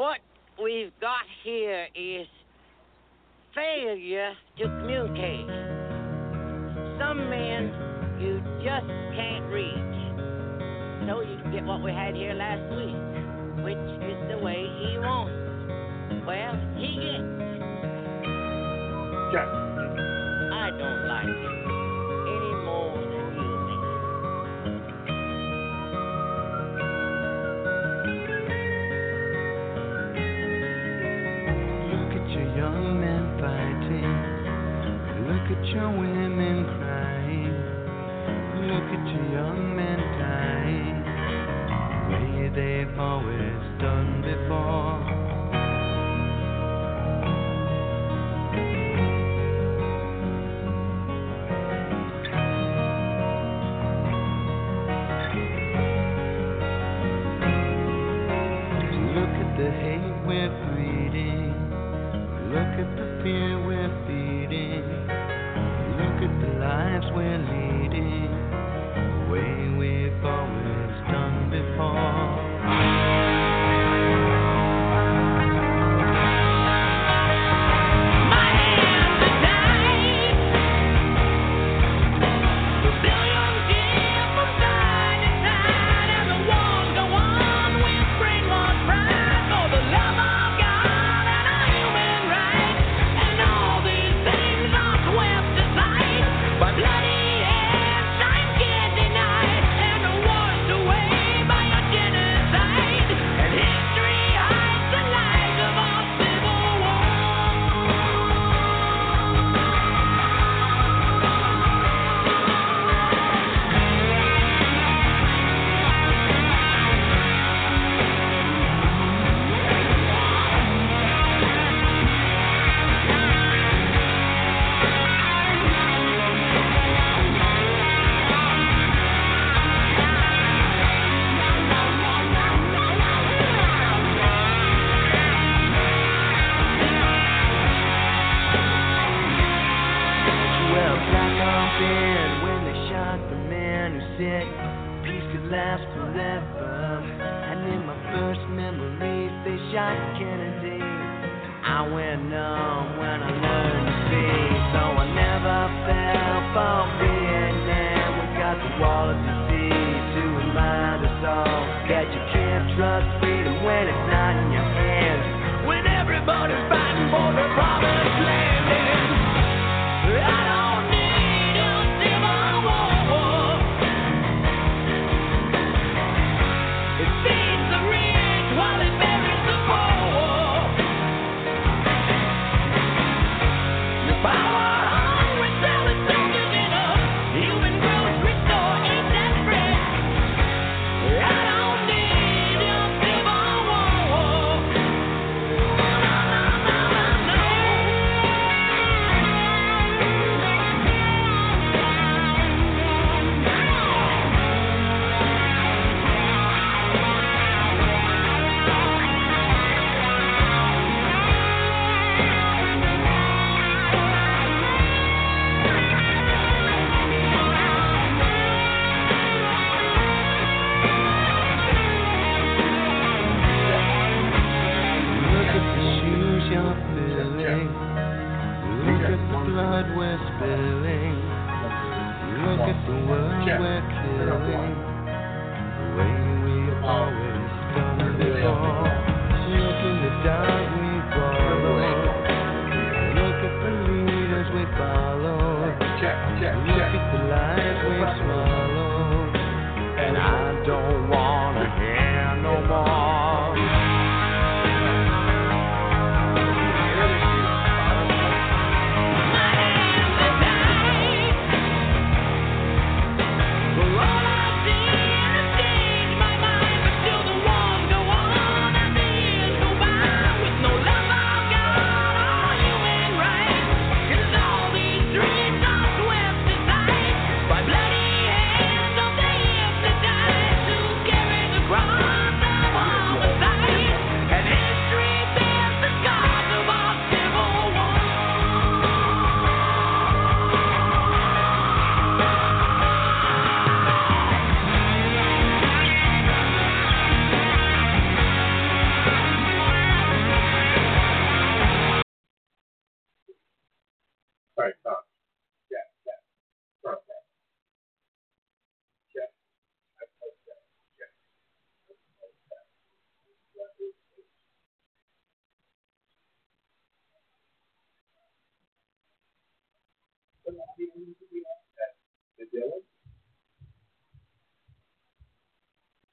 what we've got here is failure to communicate. Some men you just can't reach. So you get what we had here last week, which is the way he wants. Well, he gets. Jack. Your women crying. Look at your young men dying. The way they've always done before. Peace could last forever. And in my first memories, they shot Kennedy. I went numb when I learned to see, blood we're spilling. Look at the world we're killing.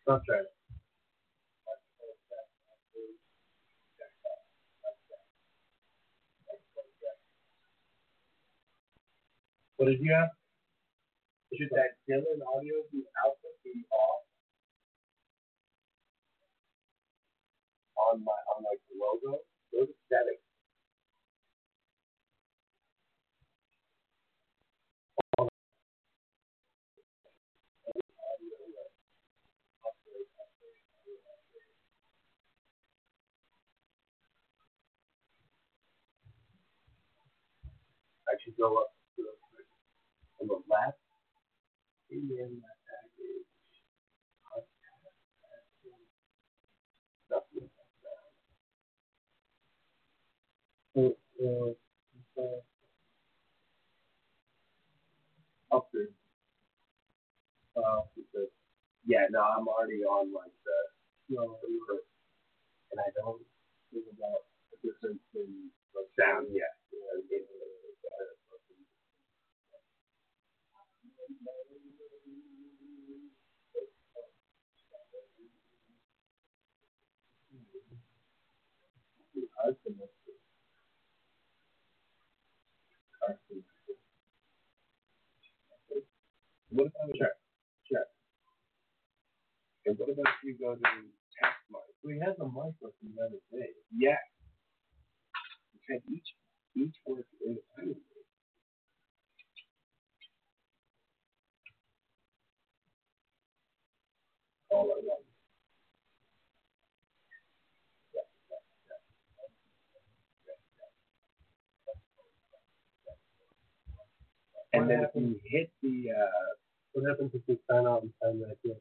Not. What did you ask? Should that Dylan audio be output be off? On my on like the logo? Go to settings. Should go up real quick. On the left. Uh, yeah, no, I'm already on like the, no, and I don't think about the difference in the sound yet. You know, What about check? Check. And what about you go to test mic? We had the mic with the other day. Yeah. Okay, each each work independently. All at once. And then if you hit the uh what happens if we sign out and sign that in?